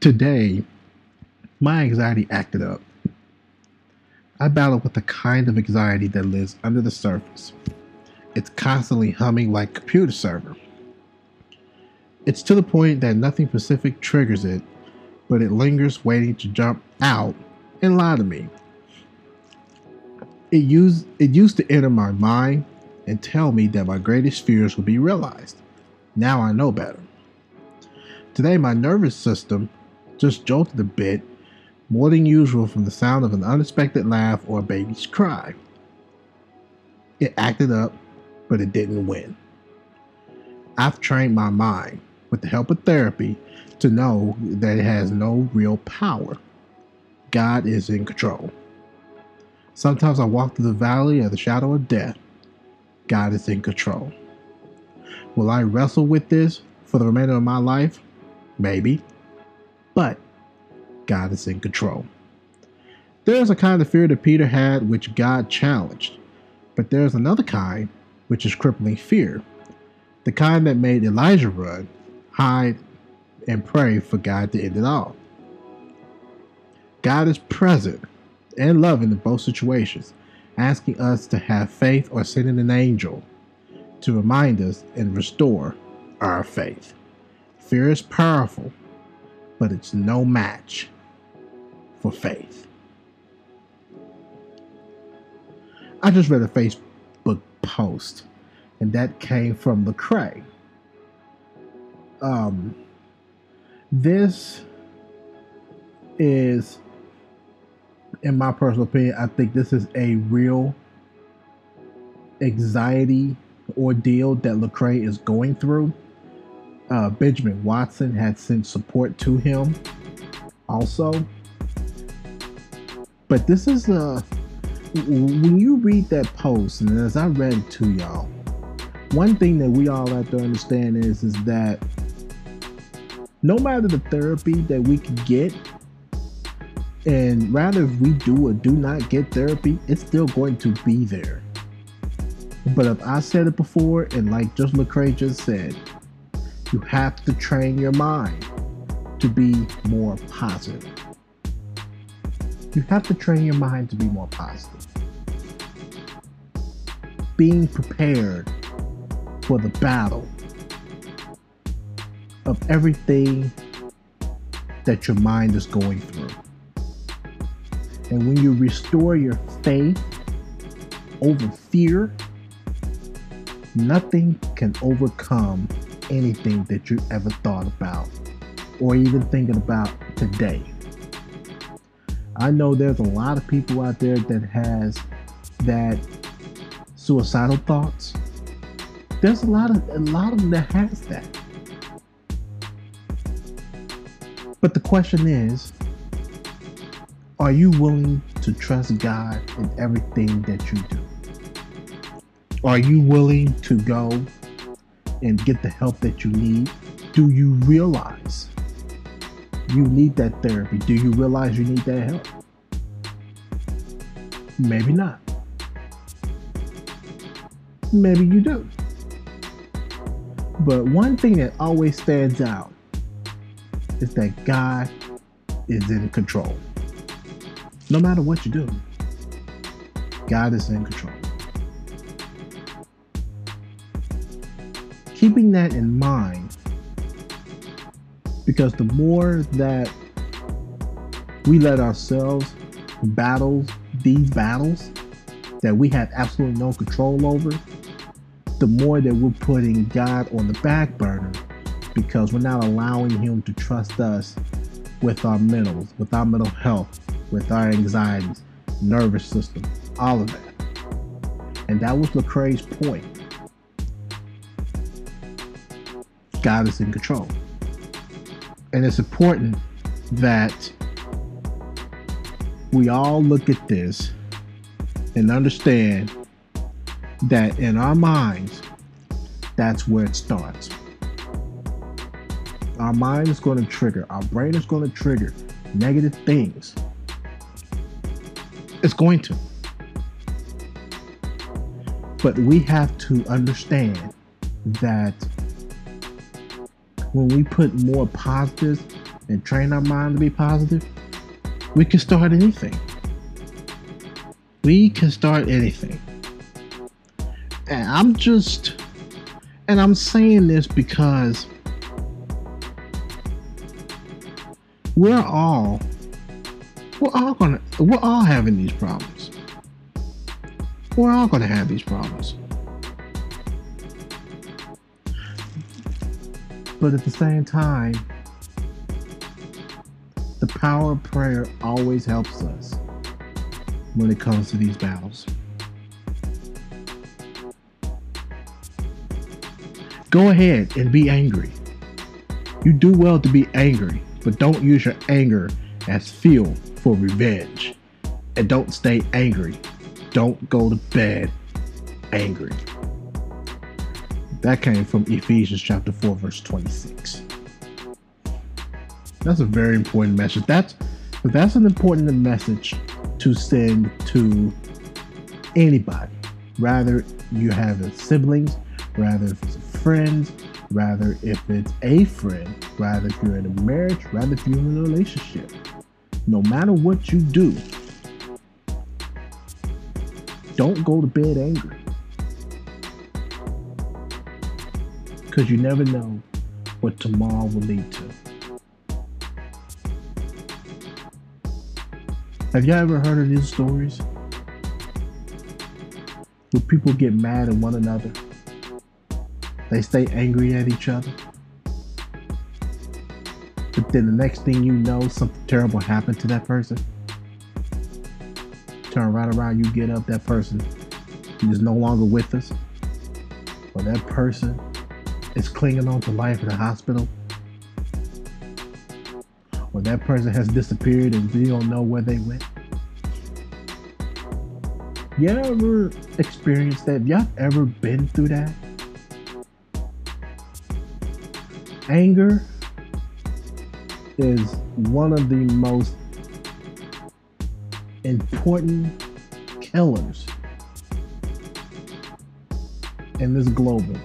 Today, my anxiety acted up. I battle with the kind of anxiety that lives under the surface. It's constantly humming like a computer server. It's to the point that nothing specific triggers it, but it lingers waiting to jump out and lie to me. It used, it used to enter my mind and tell me that my greatest fears would be realized. Now I know better. Today, my nervous system just jolted a bit more than usual from the sound of an unexpected laugh or a baby's cry. It acted up, but it didn't win. I've trained my mind, with the help of therapy, to know that it has no real power. God is in control. Sometimes I walk through the valley of the shadow of death. God is in control. Will I wrestle with this for the remainder of my life? Maybe. But God is in control. There is a kind of fear that Peter had which God challenged, but there is another kind which is crippling fear, the kind that made Elijah run, hide, and pray for God to end it all. God is present and loving in both situations, asking us to have faith or sending an angel to remind us and restore our faith. Fear is powerful, but it's no match for faith. I just read a Facebook post, and that came from Lecrae. Um, this is, in my personal opinion, I think this is a real anxiety ordeal that Lecrae is going through. Uh, Benjamin Watson had sent support to him also. But this is a when you read that post, and as I read it to y'all, one thing that we all have to understand is is that no matter the therapy that we can get, and rather if we do or do not get therapy, it's still going to be there. But if I said it before, and like just Lecrae just said, you have to train your mind to be more positive. You have to train your mind to be more positive. Being prepared for the battle of everything that your mind is going through. And when you restore your faith over fear, nothing can overcome anything that you ever thought about or even thinking about today. I know there's a lot of people out there that has that suicidal thoughts. There's a lot of a lot of them that has that. But the question is, are you willing to trust God in everything that you do? Are you willing to go and get the help that you need? Do you realize you need that therapy? Do you realize you need that help? Maybe not. Maybe you do. But one thing that always stands out is that God is in control. No matter what you do, God is in control. Keeping that in mind because the more that we let ourselves battle these battles that we have absolutely no control over, the more that we're putting God on the back burner because we're not allowing Him to trust us with our mentals, with our mental health, with our anxieties, nervous system, all of that. And that was Lecrae's point. God is in control. And it's important that we all look at this and understand that in our minds, that's where it starts. Our mind is going to trigger, our brain is going to trigger negative things. It's going to. But we have to understand that when we put more positives positive and train our mind to be positive, we can start anything. We can start anything. And I'm just, and I'm saying this because we're all, we're all gonna, we're all having these problems. We're all gonna have these problems. But at the same time, the power of prayer always helps us when it comes to these battles. Go ahead and be angry. You do well to be angry, but don't use your anger as fuel for revenge. And don't stay angry. Don't go to bed angry. That came from Ephesians chapter 4, verse 26. That's a very important message. That's that's an important message to send to anybody. Rather you have siblings, rather if it's friends, rather if it's a friend, rather if you're in a marriage, rather if you're in a relationship. No matter what you do, don't go to bed angry. Because you never know what tomorrow will lead to. Have you ever heard of these stories? Where people get mad at one another, they stay angry at each other, but then the next thing you know, something terrible happened to that person. Turn right around, you get up, that person is no longer with us, or that person is clinging on to life in the hospital, or that person has disappeared and you don't know where they went. You ever experienced that? Y'all ever been through that? Anger is one of the most important killers in this global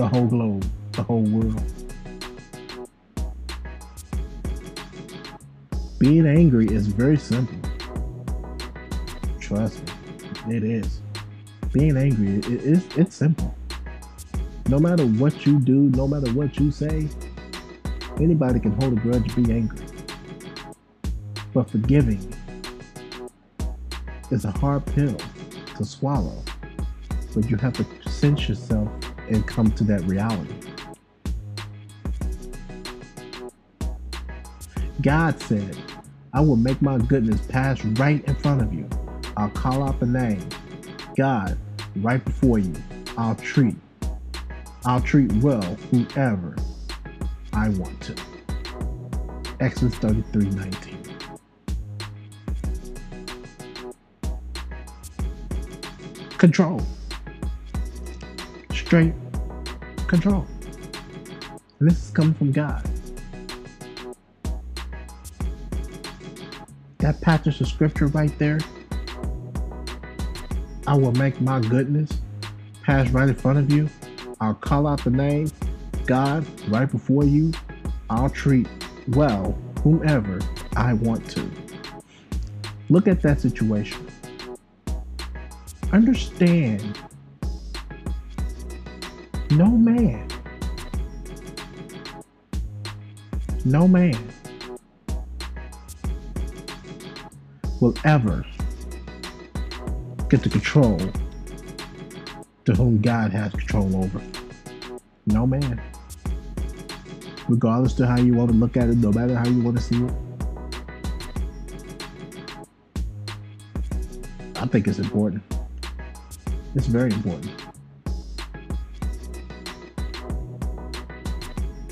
the whole globe, the whole world. Being angry is very simple. Trust me, it is. Being angry, it, it's, it's simple. No matter what you do, no matter what you say, anybody can hold a grudge be angry. But forgiving is a hard pill to swallow. But you have to sense yourself and come to that reality. God said, I will make my goodness pass right in front of you. I'll call out the name, God, right before you. I'll treat, I'll treat well whoever I want to. Exodus 33 19. Control straight control. And this is coming from God. That passage of scripture right there. I will make my goodness pass right in front of you. I'll call out the name God right before you. I'll treat well whomever I want to. Look at that situation. Understand no man, no man will ever get the control to whom God has control over. No man. Regardless to how you want to look at it, no matter how you want to see it. I think it's important. It's very important.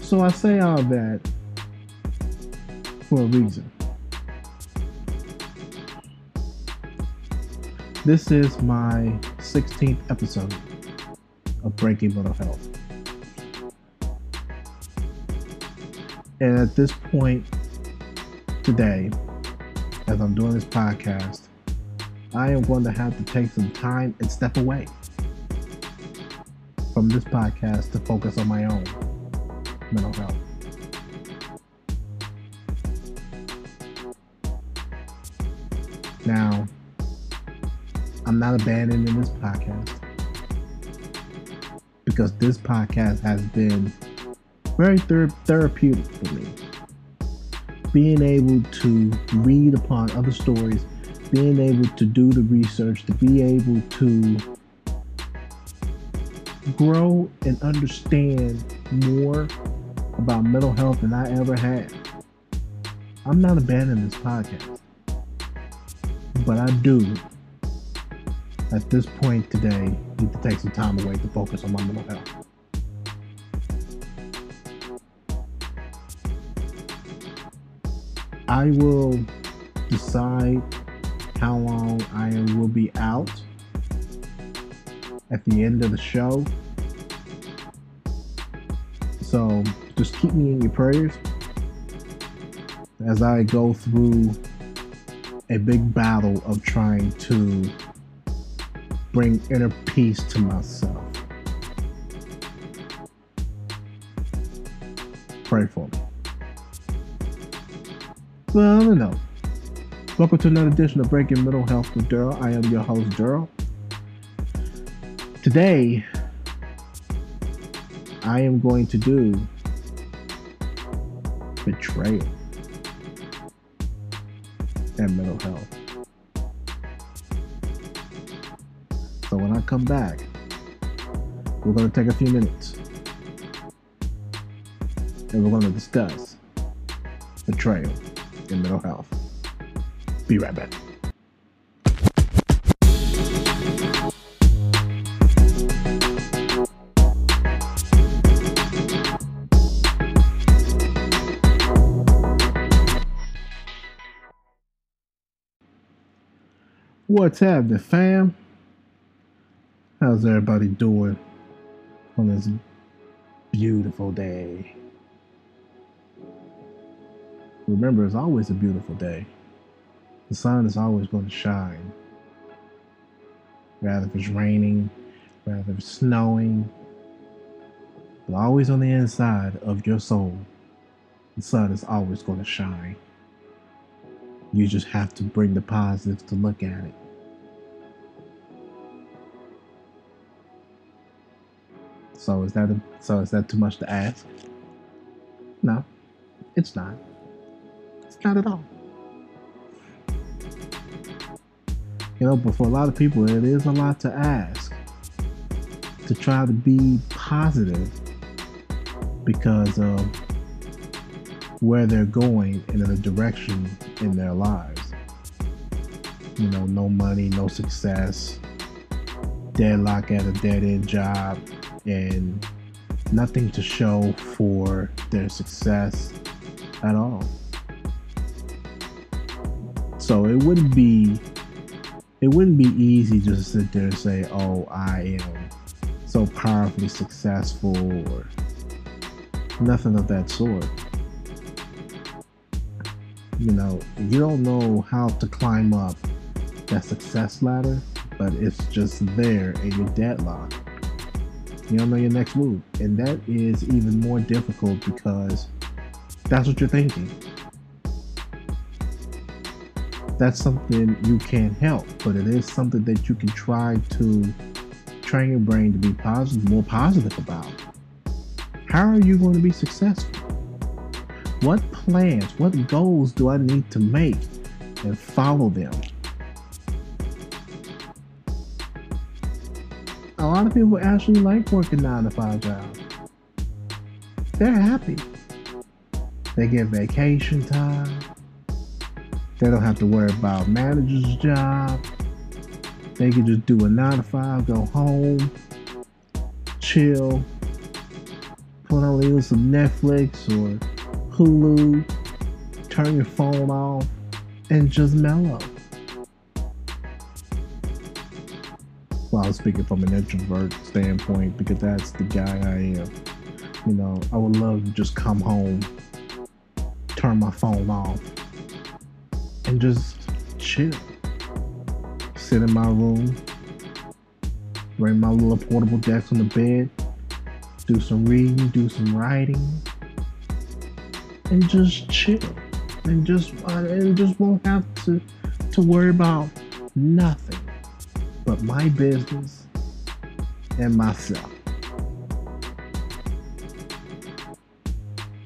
So I say all that for a reason. This is my 16th episode of Breaking Mental Health. And at this point today, as I'm doing this podcast, I am going to have to take some time and step away from this podcast to focus on my own mental health. Now, I'm not abandoning this podcast because this podcast has been very ther- therapeutic for me. Being able to read upon other stories, being able to do the research, to be able to grow and understand more about mental health than I ever had. I'm not abandoning this podcast, but I do at this point today need to take some time away to focus on my mental health. I will decide how long I will be out at the end of the show. So just keep me in your prayers as I go through a big battle of trying to bring inner peace to myself. Pray for me. Well, I don't know. Welcome to another edition of Breaking Mental Health with Darrell. I am your host, Darrell. Today, I am going to do betrayal and mental health. So when I come back, we're going to take a few minutes and we're going to discuss betrayal and mental health. Be right back. What's happening, fam? How's everybody doing on this beautiful day? Remember, it's always a beautiful day. The sun is always going to shine. Rather if it's raining, rather if it's snowing, but always on the inside of your soul, the sun is always going to shine. You just have to bring the positives to look at it. So is that a, so is that too much to ask? No, it's not. It's not at all. You know, but for a lot of people, it is a lot to ask to try to be positive because of where they're going in a direction in their lives. You know, no money, no success, deadlock at a dead end job, and nothing to show for their success at all. So it wouldn't be it wouldn't be easy just to sit there and say, "Oh, I am so powerfully successful," or nothing of that sort. You know, you don't know how to climb up that success ladder, but it's just there and you're deadlocked. You don't know your next move. And that is even more difficult because that's what you're thinking. That's something you can't help, but it is something that you can try to train your brain to be positive, more positive about. How are you going to be successful? What plans, what goals do I need to make and follow them? A lot of people actually like working nine to five jobs. They're happy. They get vacation time. They don't have to worry about manager's job. They can just do a nine to five, go home, chill, put on either some Netflix or Hulu, turn your phone off, and just mellow. Well, I was speaking from an introvert standpoint because that's the guy I am. You know, I would love to just come home, turn my phone off, and just chill. Sit in my room, bring my little portable desk on the bed, do some reading, do some writing, and just chill and just uh, and just won't have to to worry about nothing but my business and myself.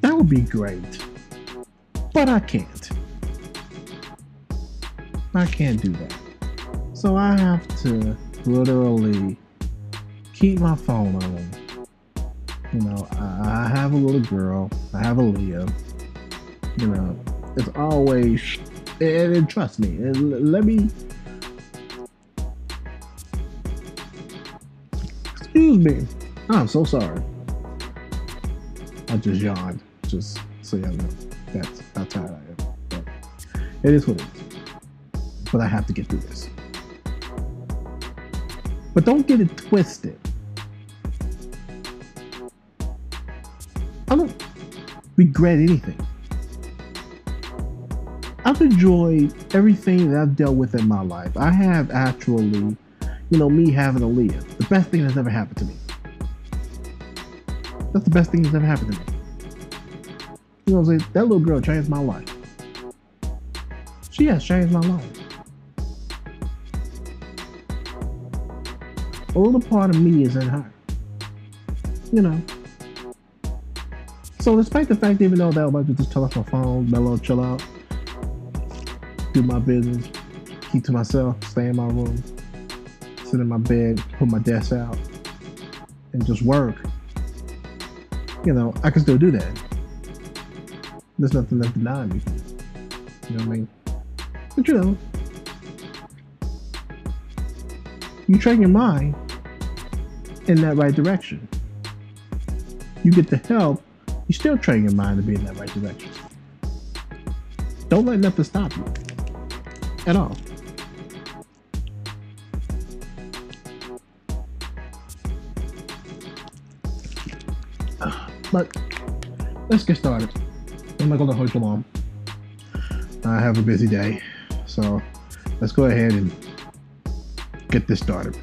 That would be great. But I can't. I can't do that. So I have to literally keep my phone on. You know, I, have a little girl. I have Aaliyah. You know, it's always, and, and trust me, and let me. Excuse me. I'm so sorry. I just yawned, just so y'all know. That's how tired I am. But it is what it is. But I have to get through this. But don't get it twisted. I don't regret anything. I've enjoyed everything that I've dealt with in my life. I have actually, you know, me having Aaliyah, the best thing that's ever happened to me. That's the best thing that's ever happened to me. You know what I'm saying? That little girl changed my life. She has changed my life. A little part of me is in her. You know. So despite the fact, even though that was just turn off my phone, mellow, chill out, do my business, keep to myself, stay in my room, sit in my bed, put my desk out, and just work. You know, I can still do that. There's nothing that's denying me. You know what I mean? But you know, you train your mind in that right direction. You get the help, you still train your mind to be in that right direction. Don't let nothing stop you at all. But let's get started. I'm not gonna hold you long. I have a busy day, so let's go ahead and get this started.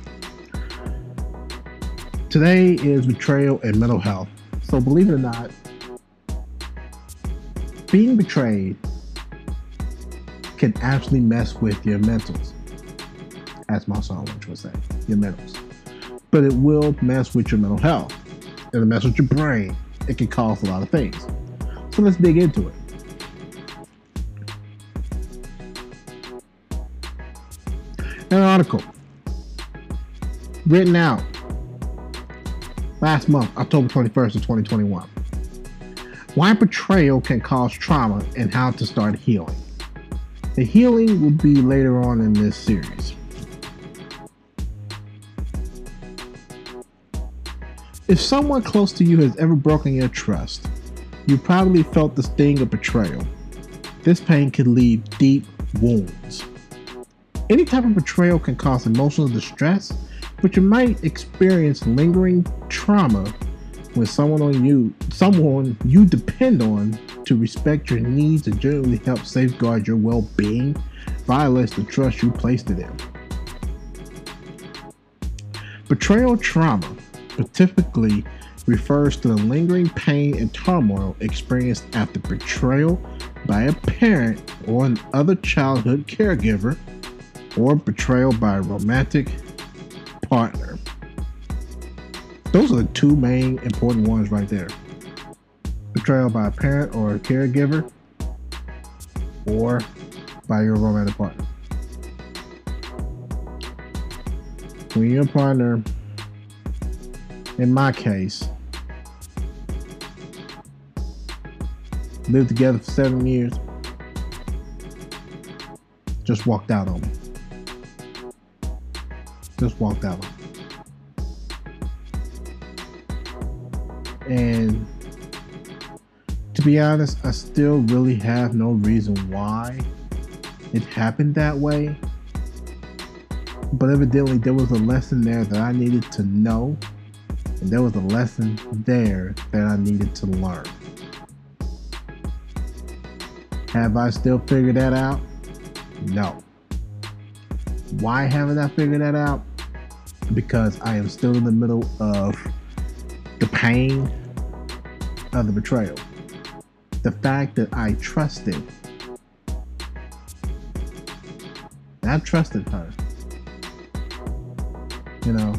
Today is betrayal and mental health. So believe it or not, being betrayed can actually mess with your mentals, as my song would say, your mentals. But it will mess with your mental health. It'll mess with your brain. It can cause a lot of things. So let's dig into it. An article written out last month, October 21st of 2021. Why betrayal can cause trauma and how to start healing. The healing will be later on in this series. If someone close to you has ever broken your trust, you probably felt the sting of betrayal. This pain can leave deep wounds. Any type of betrayal can cause emotional distress, but you might experience lingering trauma when someone on you, someone you depend on to respect your needs and generally help safeguard your well-being, violates the trust you placed in them. Betrayal trauma, typically refers to the lingering pain and turmoil experienced after betrayal by a parent or another childhood caregiver, or betrayal by a romantic partner. Those are the two main important ones right there betrayal by a parent or a caregiver, or by your romantic partner. When your partner, in my case, lived together for seven years, just walked out on me. Just walked out on me. And to be honest, I still really have no reason why it happened that way. But evidently, there was a lesson there that I needed to know, and there was a lesson there that I needed to learn. Have I still figured that out? No. Why haven't I figured that out? Because I am still in the middle of the pain of the betrayal. the fact that I trusted. I trusted her. You know,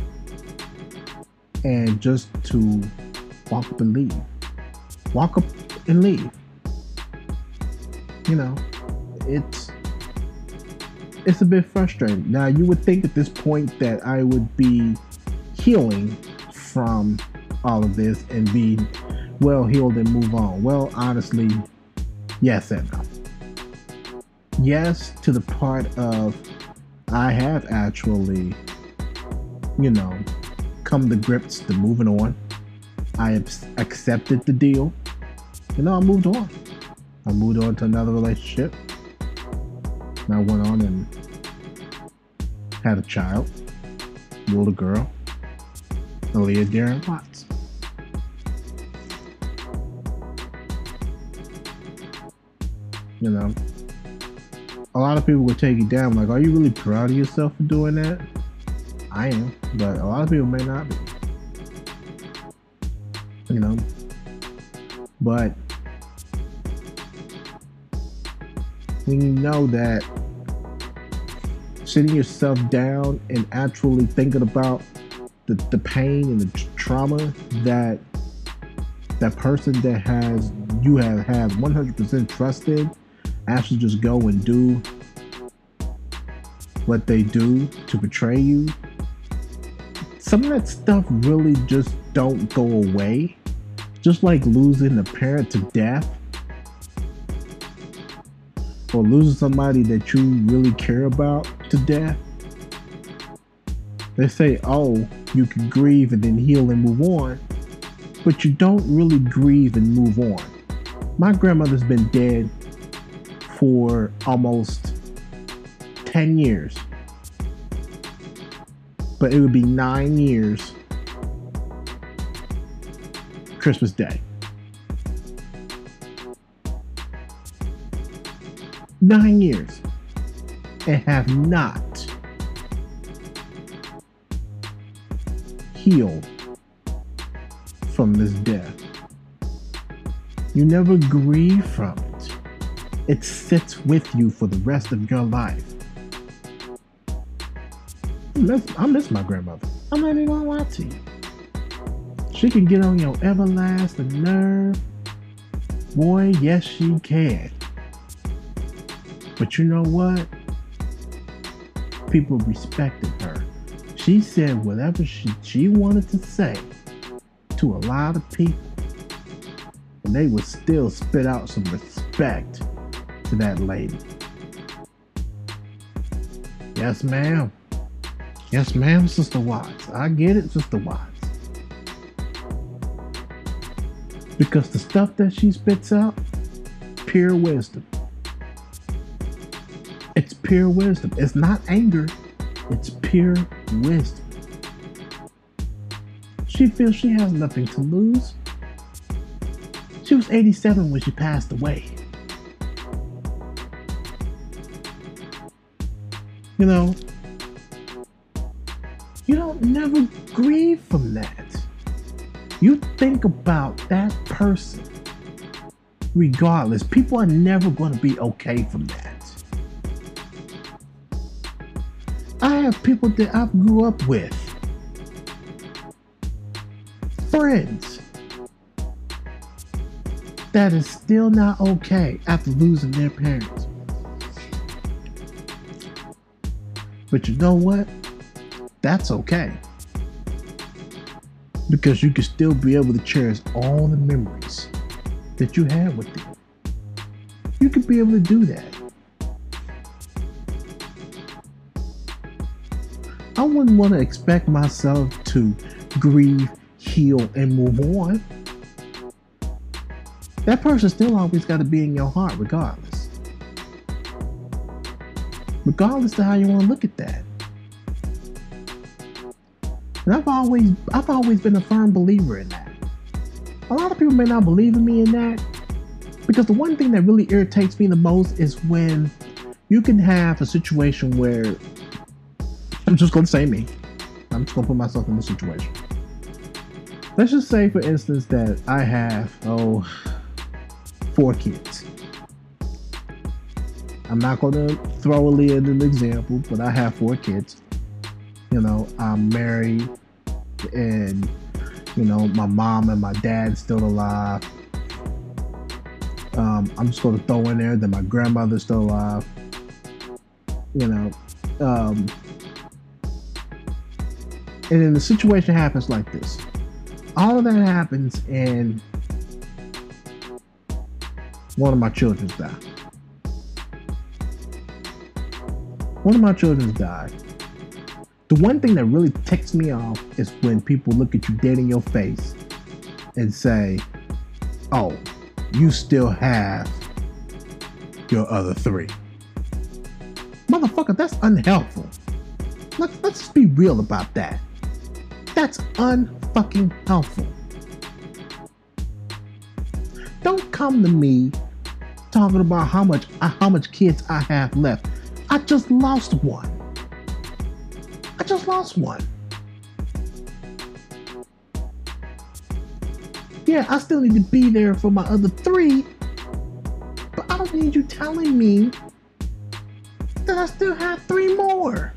and just to walk up and leave. Walk up and leave. You know, it's it's a bit frustrating. Now you would think at this point that I would be healing from all of this and be well healed and move on. Well, honestly, yes and no. Yes, to the part of I have actually, you know, come to grips to moving on. I have accepted the deal. You know, I moved on. I moved on to another relationship. And I went on and had a child, little girl, Aaliyah Darren Watts. You know, a lot of people would take you down like, are you really proud of yourself for doing that? I am, but a lot of people may not be. You know, but when you know that sitting yourself down and actually thinking about the, the pain and the trauma that that person that has you have had 100% trusted actually just go and do what they do to betray you. Some of that stuff really just don't go away. Just like losing a parent to death or losing somebody that you really care about to death. They say oh you can grieve and then heal and move on but you don't really grieve and move on. My grandmother's been dead for almost 10 years. But it would be nine years Christmas Day. Nine years and have not healed from this death. You never grieve from it it sits with you for the rest of your life. I miss, I miss my grandmother. I'm not even gonna lie to you. She can get on your everlasting nerve. Boy, yes, she can. But you know what? People respected her. She said whatever she, she wanted to say to a lot of people, and they would still spit out some respect to that lady. Yes, ma'am. Yes, ma'am, Sister Watts. I get it, Sister Watts. Because the stuff that she spits out, pure wisdom. It's pure wisdom. It's not anger, it's pure wisdom. She feels she has nothing to lose. She was 87 when she passed away. You know, you don't never grieve from that. You think about that person regardless. People are never going to be okay from that. I have people that I grew up with, friends, that is still not okay after losing their parents. But you know what? That's okay. Because you can still be able to cherish all the memories that you had with them. You can be able to do that. I wouldn't want to expect myself to grieve, heal, and move on. That person still always got to be in your heart, regardless regardless of how you want to look at that. And I've always I've always been a firm believer in that. A lot of people may not believe in me in that because the one thing that really irritates me the most is when you can have a situation where I'm just going to say me. I'm just going to put myself in the situation. Let's just say, for instance, that I have, oh, four kids. I'm not going to throw Aaliyah in an example, but I have four kids. You know, I'm married, and you know, my mom and my dad still alive. Um, I'm just going to throw in there that my grandmother's still alive. You know, um, and then the situation happens like this. All of that happens, and one of my children's died. One of my children's died. The one thing that really ticks me off is when people look at you dead in your face and say, Oh, you still have your other three. Motherfucker, that's unhelpful. Let's, let's be real about that. That's unfucking helpful. Don't come to me talking about how much how much kids I have left. I just lost one. I just lost one. Yeah, I still need to be there for my other three, but I don't need you telling me that I still have three more.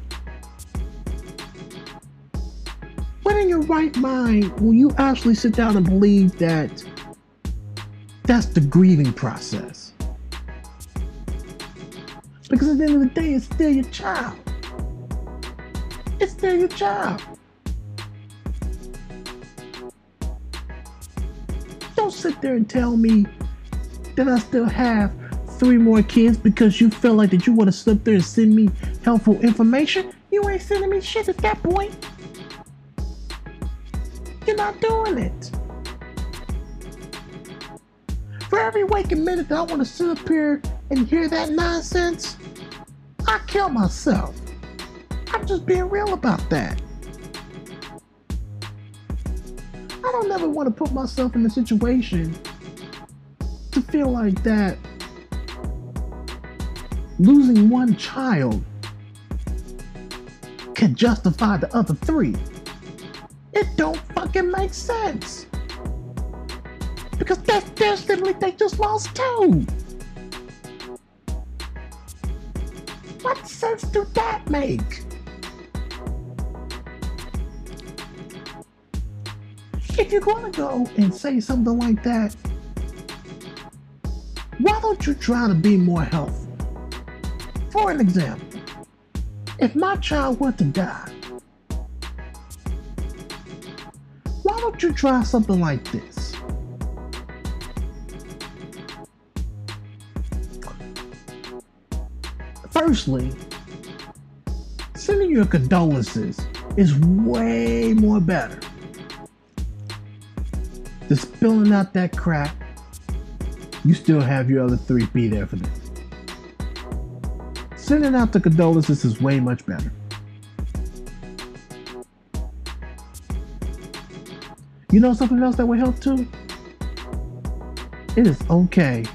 When in your right mind will you actually sit down and believe that that's the grieving process? Because at the end of the day, it's still your child. It's still your child. Don't sit there and tell me that I still have three more kids because you feel like that you want to slip there and send me helpful information. You ain't sending me shit at that point. You're not doing it. For every waking minute that I want to sit up here and hear that nonsense, I kill myself. I'm just being real about that. I don't ever want to put myself in a situation to feel like that losing one child can justify the other three. It don't fucking make sense. Because that's they're simply they just lost two. What sense do that make? if you're going to go and say something like that, why don't you try to be more helpful? For an example, if my child were to die, why don't you try something like this? Firstly, sending your condolences is way more better to spilling out that crap, you still have your other three be there for this. Sending out the condolences is way much better. You know something else that will help too? It is okay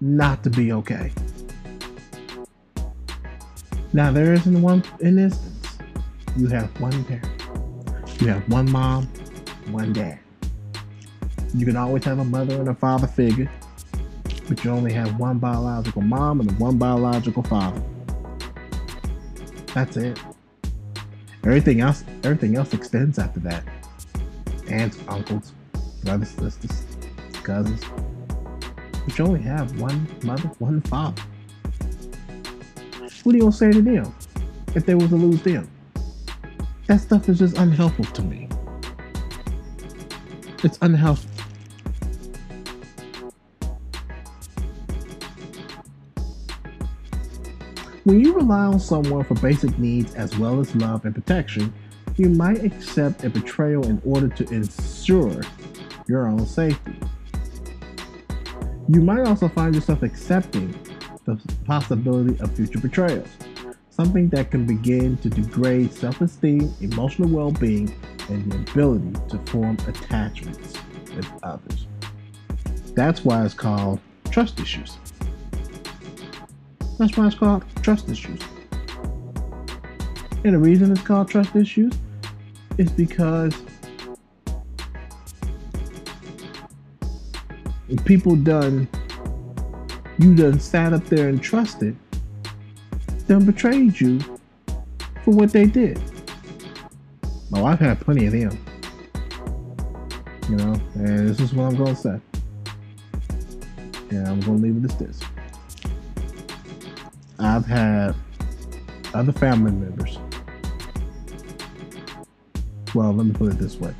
not to be okay. Now there isn't one in instance. You have one parent. You have one mom, one dad. You can always have a mother and a father figure, but you only have one biological mom and one biological father. That's it. Everything else, everything else extends after that. Aunts, uncles, brothers, sisters, cousins. But you only have one mother, one father. What are you gonna say to them if they were to lose them? That stuff is just unhelpful to me. It's unhelpful. When you rely on someone for basic needs as well as love and protection, you might accept a betrayal in order to ensure your own safety. You might also find yourself accepting the possibility of future betrayals, something that can begin to degrade self esteem, emotional well being, and the ability to form attachments with others. That's why it's called trust issues. That's why it's called trust issues. And the reason it's called trust issues is because people done you done sat up there and trusted done betrayed you for what they did. My wife had plenty of them. You know, and this is what I'm gonna say. And I'm gonna leave it as this. I've had other family members. Well, let me put it this way.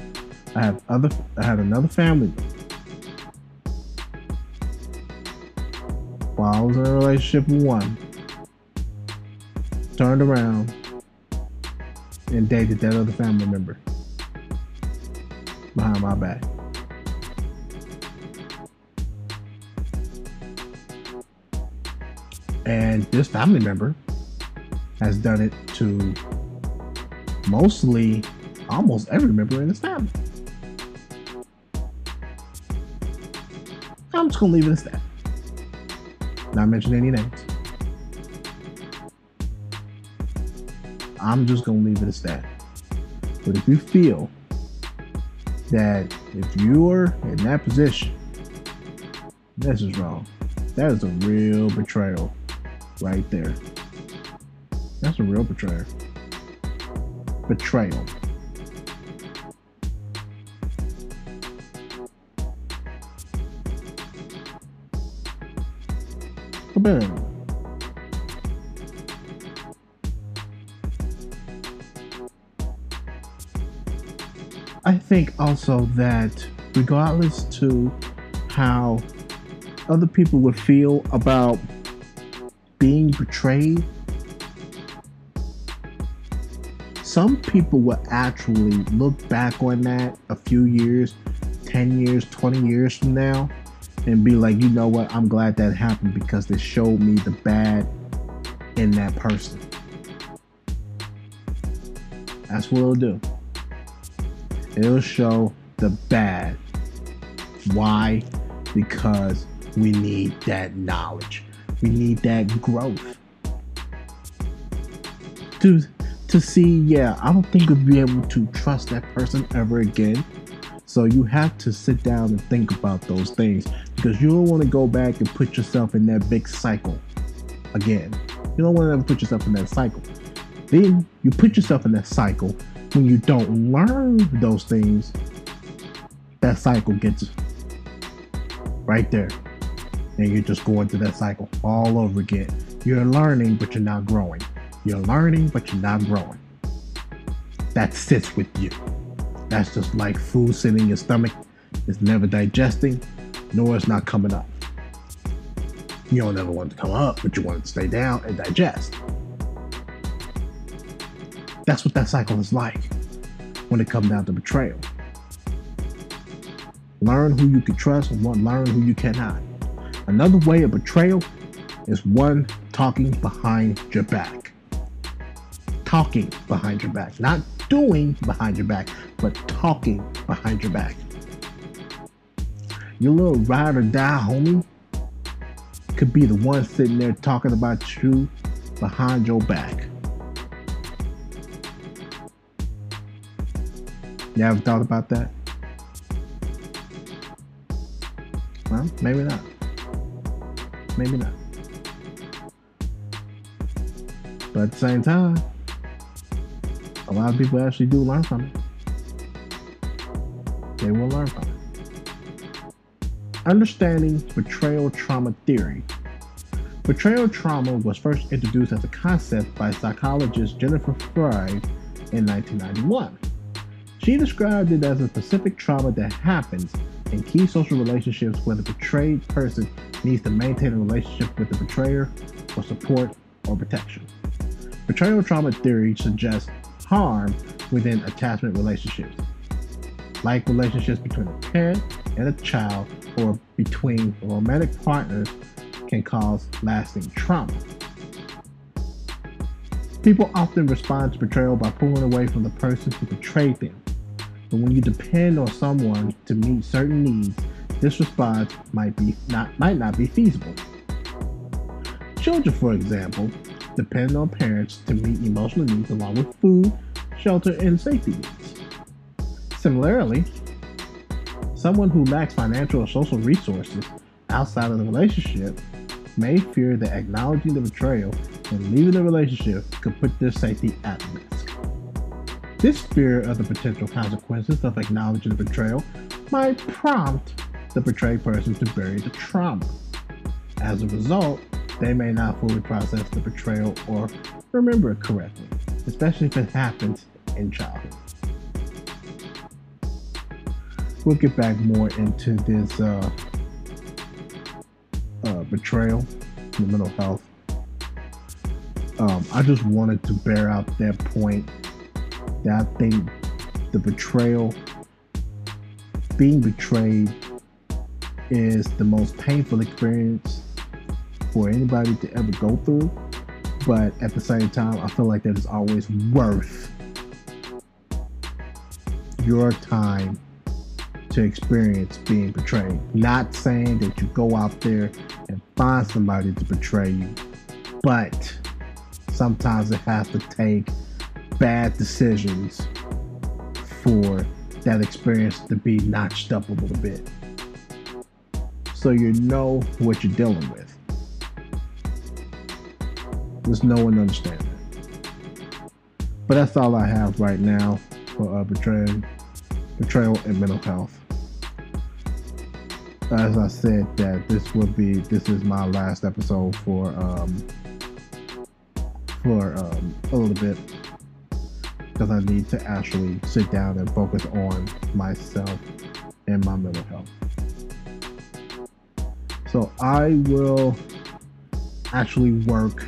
I have other I had another family while I was in a relationship with one, turned around and dated that other family member behind my back. And this family member has done it to mostly almost every member in his family. I'm just gonna leave it at that. Not mention any names. I'm just gonna leave it as that. But if you feel that if you're in that position, this is wrong. That is a real betrayal right there. That's a real betrayal. Betrayal. I think also that regardless to how other people would feel about being betrayed, some people will actually look back on that a few years, 10 years, 20 years from now, and be like, you know what, I'm glad that happened because it showed me the bad in that person. That's what it'll do. It'll show the bad. Why? Because we need that knowledge. We need that growth. To to see, yeah, I don't think we'll be able to trust that person ever again. So you have to sit down and think about those things because you don't want to go back and put yourself in that big cycle again. You don't want to ever put yourself in that cycle. Then you put yourself in that cycle when you don't learn those things, that cycle gets right there. And you're just going into that cycle all over again. You're learning, but you're not growing. You're learning, but you're not growing. That sits with you. That's just like food sitting in your stomach. It's never digesting, nor it's not coming up. You don't ever want to come up, but you want to stay down and digest. That's what that cycle is like when it comes down to betrayal. Learn who you can trust and learn who you cannot. Another way of betrayal is one talking behind your back. Talking behind your back. Not doing behind your back, but talking behind your back. Your little ride or die homie could be the one sitting there talking about you behind your back. You ever thought about that? Well, maybe not. Maybe not. But at the same time, a lot of people actually do learn from it. They will learn from it. Understanding betrayal trauma theory. Betrayal trauma was first introduced as a concept by psychologist Jennifer Freyd in 1991. She described it as a specific trauma that happens in key social relationships where the betrayed person needs to maintain a relationship with the betrayer for support or protection. Betrayal trauma theory suggests harm within attachment relationships, like relationships between a parent and a child or between romantic partners can cause lasting trauma. People often respond to betrayal by pulling away from the person who betrayed them but when you depend on someone to meet certain needs, this response might be not might not be feasible. Children, for example, depend on parents to meet emotional needs along with food, shelter, and safety needs. Similarly, someone who lacks financial or social resources outside of the relationship may fear that acknowledging the betrayal and leaving the relationship could put their safety at risk. This fear of the potential consequences of acknowledging the betrayal might prompt the betrayed person to bury the trauma. As a result, they may not fully process the betrayal or remember it correctly, especially if it happens in childhood. We'll get back more into this uh, uh, betrayal, the mental health. Um, I just wanted to bear out that point that I think the betrayal, being betrayed, is the most painful experience for anybody to ever go through. But at the same time, I feel like that is always worth your time to experience being betrayed. Not saying that you go out there and find somebody to betray you, but sometimes it has to take bad decisions for that experience to be notched up a little bit. So you know what you're dealing with. There's no one understand. But that's all I have right now for uh, betrayal, betrayal and mental health as I said, that this will be this is my last episode for um, for um, a little bit because I need to actually sit down and focus on myself and my mental health. So I will actually work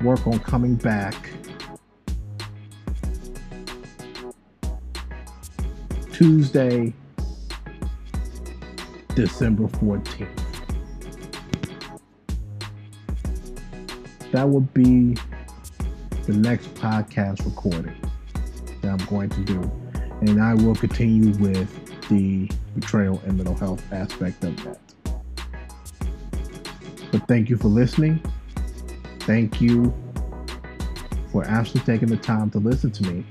work on coming back Tuesday December 14th. That would be the next podcast recording that I'm going to do. And I will continue with the betrayal and mental health aspect of that. But thank you for listening. Thank you for actually taking the time to listen to me.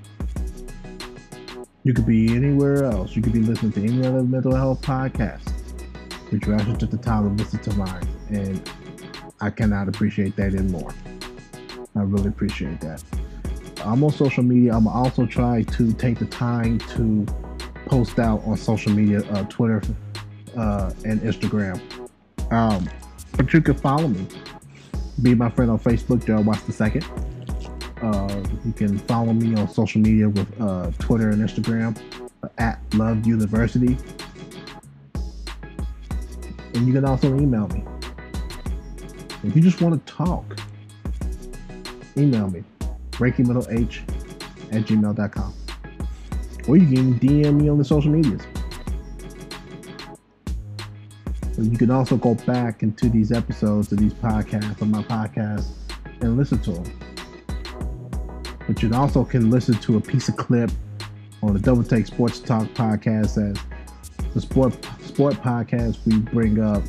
You could be anywhere else. You could be listening to any other mental health podcast you actually took the time to listen to mine. And I cannot appreciate that anymore. I really appreciate that. I'm on social media. I'm also try to take the time to post out on social media, uh, Twitter uh, and Instagram. Um, but you can follow me. Be my friend on Facebook, Darrell Watts the Second. Uh, you can follow me on social media with uh, Twitter and Instagram at Love University. And you can also email me. If you just want to talk, email me, ReikiMiddleH at gmail.com. Or you can DM me on the social medias. And you can also go back into these episodes of these podcasts on my podcast and listen to them. But you also can listen to a piece of clip on the Double Take Sports Talk podcast as the sport sport podcast, we bring up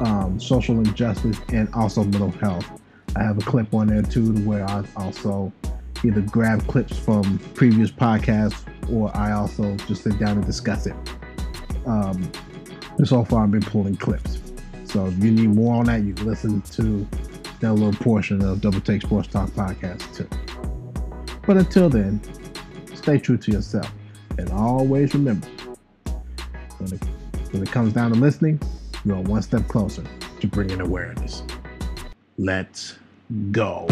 um, social injustice and also mental health. I have a clip on there too, where I also either grab clips from previous podcasts or I also just sit down and discuss it. Um, so far, I've been pulling clips. So if you need more on that, you can listen to that little portion of Double Take Sports Talk podcast too. But until then, stay true to yourself and always remember when it comes down to listening, you're one step closer to bringing awareness. Let's go.